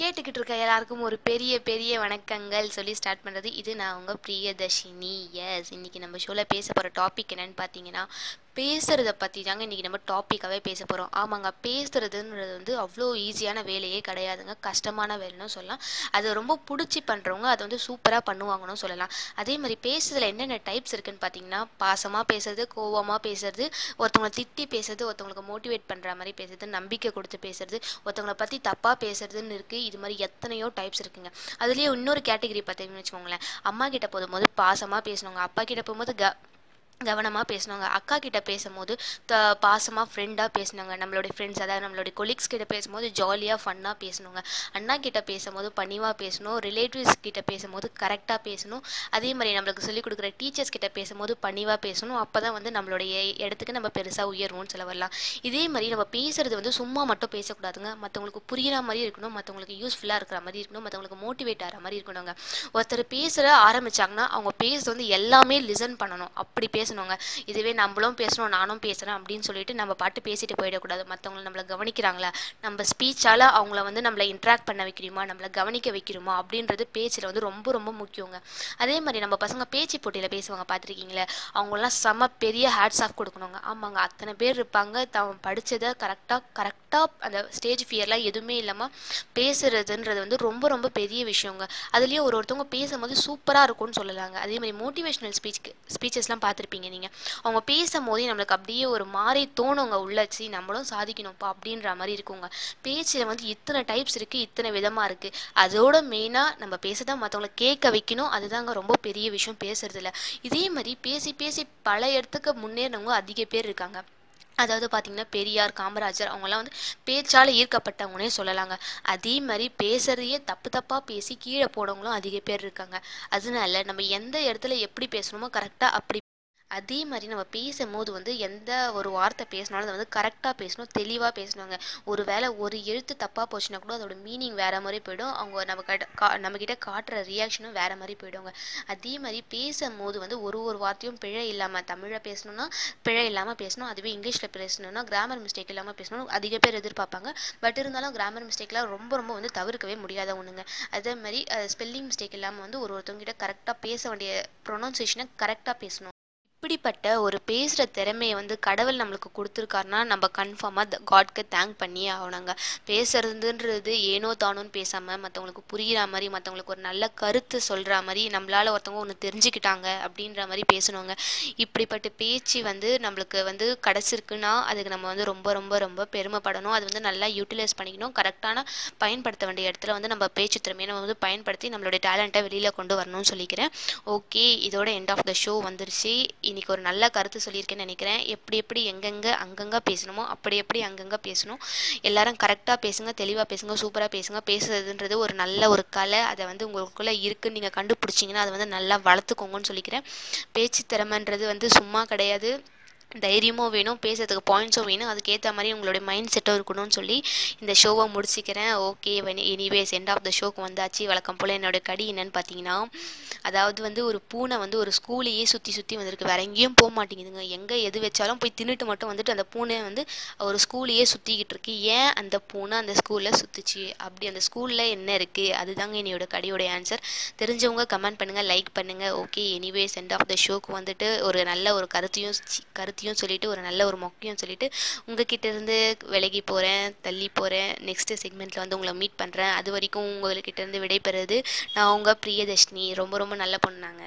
கேட்டுக்கிட்டு இருக்க எல்லாருக்கும் ஒரு பெரிய பெரிய வணக்கங்கள் சொல்லி ஸ்டார்ட் பண்ணுறது இது நான் உங்கள் பிரியதர்ஷினி. எஸ் இன்றைக்கி நம்ம ஷோவில் பேச போகிற டாபிக் என்னன்னு பார்த்தீங்கன்னா பேசுகிறத பற்றி தாங்க இன்றைக்கி நம்ம டாப்பிக்காகவே பேச போகிறோம் ஆமாங்க பேசுகிறதுன்றது வந்து அவ்வளோ ஈஸியான வேலையே கிடையாதுங்க. கஷ்டமான வேலைன்னு சொல்லலாம். அது ரொம்ப பிடிச்சி பண்ணுறவங்க அதை வந்து சூப்பராக பண்ணுவாங்கன்னு சொல்லலாம். அதே மாதிரி பேசுறதுல என்னென்ன டைப்ஸ் இருக்குன்னு பார்த்தீங்கன்னா பாசமாக பேசுறது கோவமாக பேசுறது ஒருத்தவங்களை திட்டி பேசுறது ஒருத்தவங்களுக்கு மோட்டிவேட் பண்ணுற மாதிரி பேசுறது நம்பிக்கை கொடுத்து பேசுறது ஒருத்தவங்களை பற்றி தப்பாக பேசுறதுன்னு இருக்குது இது மாதிரி எத்தனையோ டைப்ஸ் இருக்குங்க. அதுலேயே இன்னொரு கேட்டகரி பார்த்தீங்கன்னு வச்சுக்கோங்களேன். அம்மா கிட்ட போகும்போது பாசமாக பேசணுங்க அப்பா கிட்ட போகும்போது க கவனமாக பேசினாங்க அக்கா கிட்ட பேசும்போது த பாசமாக ஃப்ரெண்டாக பேசினாங்க நம்மளுடைய ஃப்ரெண்ட்ஸ் அதாவது நம்மளுடைய கொலீக்ஸ் கிட்ட பேசும்போது ஜாலியாக ஃபன்னாக பேசணுங்க அண்ணா கிட்ட பேசும்போது பணிவாக பேசணும் ரிலேட்டிவ்ஸ் கிட்ட பேசும்போது கரெக்டாக பேசணும் அதே மாதிரி நம்மளுக்கு சொல்லிக் கொடுக்குற டீச்சர்ஸ் கிட்ட பேசும்போது பணிவாக பேசணும் அப்போ தான் வந்து நம்மளுடைய இடத்துக்கு நம்ம பெருசாக உயர்வோம்னு சொல்ல வரலாம். இதே மாதிரி நம்ம பேசுறது வந்து சும்மா மட்டும் பேசக்கூடாதுங்க. மற்றவங்களுக்கு புரிகிற மாதிரி இருக்கணும் மற்றவங்களுக்கு யூஸ்ஃபுல்லாக இருக்கிற மாதிரி இருக்கணும் மற்றவங்களுக்கு மோட்டிவேட் ஆகிற மாதிரி இருக்கணுங்க. ஒருத்தர் பேசுகிற ஆரம்பித்தாங்கன்னா அவங்க பேசுறது வந்து எல்லாமே லிசன் பண்ணணும். அப்படி பேச பேசணுங்க. இதுவே நம்மளும் பேசணும் நானும் பேசுகிறேன் அப்படின்னு சொல்லிட்டு நம்ம பாட்டு பேசிட்டு போயிடக்கூடாது. மற்றவங்கள நம்மளை கவனிக்கிறாங்களா? நம்ம ஸ்பீச்சால் அவங்கள வந்து நம்மளை இன்ட்ராக்ட் பண்ண வைக்கிறோமா நம்மளை கவனிக்க வைக்கிறோமா அப்படின்றது பேச்சில் வந்து ரொம்ப ரொம்ப முக்கியங்க. அதே மாதிரி நம்ம பசங்க பேச்சு போட்டியில் பேசுவாங்க பார்த்துருக்கீங்களே? அவங்களாம் செம பெரிய ஹேட்ஸ் ஆஃப் கொடுக்கணுங்க. ஆமாங்க அத்தனை பேர் இருப்பாங்க. தான் படித்ததை கரெக்டாக கரெக்டாக அந்த ஸ்டேஜ் ஃபியர்லாம் எதுவுமே இல்லாமல் பேசுறதுன்றது வந்து ரொம்ப ரொம்ப பெரிய விஷயங்க. அதுலேயும் ஒரு ஒருத்தவங்க பேசும்போது சூப்பராக இருக்கும்னு சொல்லலாங்க. அதே மாதிரி மோட்டிவேஷ்னல் ஸ்பீச் ஸ்பீச்சஸ்லாம் பார்த்துருப்பீங்க நீங்கள் அவங்க பேசும்போதே நம்மளுக்கு அப்படியே ஒரு மாதிரி தோணுங்க உள்ளச்சு நம்மளும் சாதிக்கணும்ப்பா அப்படின்ற மாதிரி இருக்குங்க. பேச்சில் வந்து இத்தனை டைப்ஸ் இருக்குது இத்தனை விதமாக இருக்குது அதோட மெயினாக நம்ம பேச தான் மற்றவங்கள கேட்க வைக்கணும். அதுதாங்க ரொம்ப பெரிய விஷயம் பேசுறதுல. இதே மாதிரி பேசி பேசி பல இடத்துக்கு முன்னேறினவங்க அதிக பேர் இருக்காங்க. அதாவது பார்த்திங்கன்னா பெரியார் காமராஜர் அவங்கெல்லாம் வந்து பேச்சால் ஈர்க்கப்பட்டவங்கன்னே சொல்லலாங்க. அதே மாதிரி பேசுகிறதையே தப்பு தப்பாக பேசி கீழே போனவங்களும் அதிக பேர் இருக்காங்க. அதனால நம்ம எந்த இடத்துல எப்படி பேசணுமோ கரெக்டாக அப்படி அதே மாதிரி நம்ம பேசும்போது வந்து எந்த ஒரு வார்த்தை பேசினாலும் அதை வந்து கரெக்டாக பேசணும் தெளிவாக பேசணுங்க. ஒரு வேளை ஒரு எழுத்து தப்பாக போச்சுன்னா கூட அதோட மீனிங் வேறு மாதிரி போயிடும். அவங்க நம்ம கிட்ட கா நம்மக்கிட்ட காட்டுற ரியாக்ஷனும் வேறு மாதிரி போயிடுங்க. அதே மாதிரி பேசும்போது வந்து ஒரு ஒரு வார்த்தையும் பிழை இல்லாமல் தமிழில் பேசணும்னா பிழை இல்லாமல் பேசணும். அதுவே இங்கிலீஷில் பேசணும்னா கிராமர் மிஸ்டேக் இல்லாமல் பேசணும் அதிக பேர் எதிர்பார்ப்பாங்க. பட் இருந்தாலும் கிராமர் மிஸ்டேக்லாம் ரொம்ப ரொம்ப வந்து தவிர்க்கவே முடியாத ஒன்றுங்க அதே மாதிரி ஸ்பெல்லிங் மிஸ்டேக் இல்லாமல் வந்து ஒரு ஒருத்தவங்கிட்ட கரெக்டாக பேச வேண்டிய ப்ரொனவுன்சியேஷனை கரெக்டாக பேசணும். இப்படிப்பட்ட ஒரு பேசுகிற திறமையை வந்து கடவுள் நம்மளுக்கு கொடுத்துருக்காருனா நம்ம கன்ஃபார்மாக காட்க்கு தேங்க் பண்ணியே ஆகணுங்க. பேசுறதுன்றது ஏனோ தானோன்னு பேசாமல் மற்றவங்களுக்கு புரிகிற மாதிரி மற்றவங்களுக்கு ஒரு நல்ல கருத்து சொல்கிற மாதிரி நம்மளால் ஒருத்தவங்க ஒன்று தெரிஞ்சுக்கிட்டாங்க அப்படின்ற மாதிரி பேசணுங்க. இப்படிப்பட்ட பேச்சு வந்து நம்மளுக்கு வந்து கிடச்சிருக்குன்னா அதுக்கு நம்ம வந்து ரொம்ப ரொம்ப ரொம்ப பெருமைப்படணும். அது வந்து நல்லா யூட்டிலைஸ் பண்ணிக்கணும். கரெக்டான பயன்படுத்த வேண்டிய இடத்துல வந்து நம்ம பேச்சு திறமையை நம்ம வந்து பயன்படுத்தி நம்மளுடைய டேலண்ட்டை வெளியில் கொண்டு வரணும்னு சொல்லிக்கிறேன். ஓகே இதோட எண்ட் ஆஃப் த ஷோ வந்துருச்சு. இன்றைக்கி ஒரு நல்ல கருத்து சொல்லியிருக்கேன்னு நினைக்கிறேன். எப்படி எப்படி எங்கெங்கே அங்கங்கே பேசணுமோ அப்படி எப்படி அங்கங்கே பேசணும். எல்லாரும் கரெக்டாக பேசுங்க தெளிவாக பேசுங்க சூப்பராக பேசுங்க. பேசுறதுன்றது ஒரு நல்ல ஒரு கலை. அதை வந்து உங்களுக்குள்ளே இருக்குன்னு நீங்கள் கண்டுபிடிச்சிங்கன்னா அதை வந்து நல்லா வளர்த்துக்கோங்கன்னு சொல்லிக்கிறேன். பேச்சு திறமைன்றது வந்து சும்மா கிடையாது. தைரியமும் வேணும் பேசுறதுக்கு பாயிண்ட்ஸும் வேணும் அதுக்கேற்ற மாதிரி உங்களுடைய மைண்ட் செட்டும் இருக்கணும்னு சொல்லி இந்த ஷோவை முடிச்சிக்கிறேன். Okay anyways end of the ஷோக்கு வந்தாச்சு. வழக்கம் போல் என்னோட கடி என்னன்னு பார்த்தீங்கன்னா அதாவது வந்து ஒரு பூனை வந்து ஒரு ஸ்கூலையே சுற்றி சுற்றி வந்திருக்கு. வேற எங்கேயும் போக மாட்டேங்குதுங்க. எங்கே எது வச்சாலும் போய் தின்னுட்டு மட்டும் வந்துட்டு அந்த பூனை வந்து ஒரு ஸ்கூலையே சுற்றிக்கிட்டு இருக்கு. ஏன் அந்த பூனை அந்த ஸ்கூலில் சுற்றுச்சு அப்படி அந்த ஸ்கூலில் என்ன இருக்குது அதுதாங்க என்னோட கடியோடைய ஆன்சர் தெரிஞ்சவங்க கமெண்ட் பண்ணுங்கள் லைக் பண்ணுங்கள் okay anyways end of the ஷோக்கு வந்துட்டு ஒரு நல்ல ஒரு கருத்தையும் கருத்து பற்றியும் சொல்லிட்டு ஒரு நல்ல ஒரு மொக்கையும் சொல்லிவிட்டு உங்ககிட்ட இருந்து விலகி போகிறேன் தள்ளி போகிறேன் நெக்ஸ்ட்டு செக்மெண்ட்டில் வந்து உங்களை மீட் பண்ணுறேன் அது வரைக்கும் உங்கள்கிட்ட இருந்து விடைபெறுறது நான் உங்கள் பிரியதர்ஷினி. ரொம்ப ரொம்ப நல்ல பொண்ணாங்க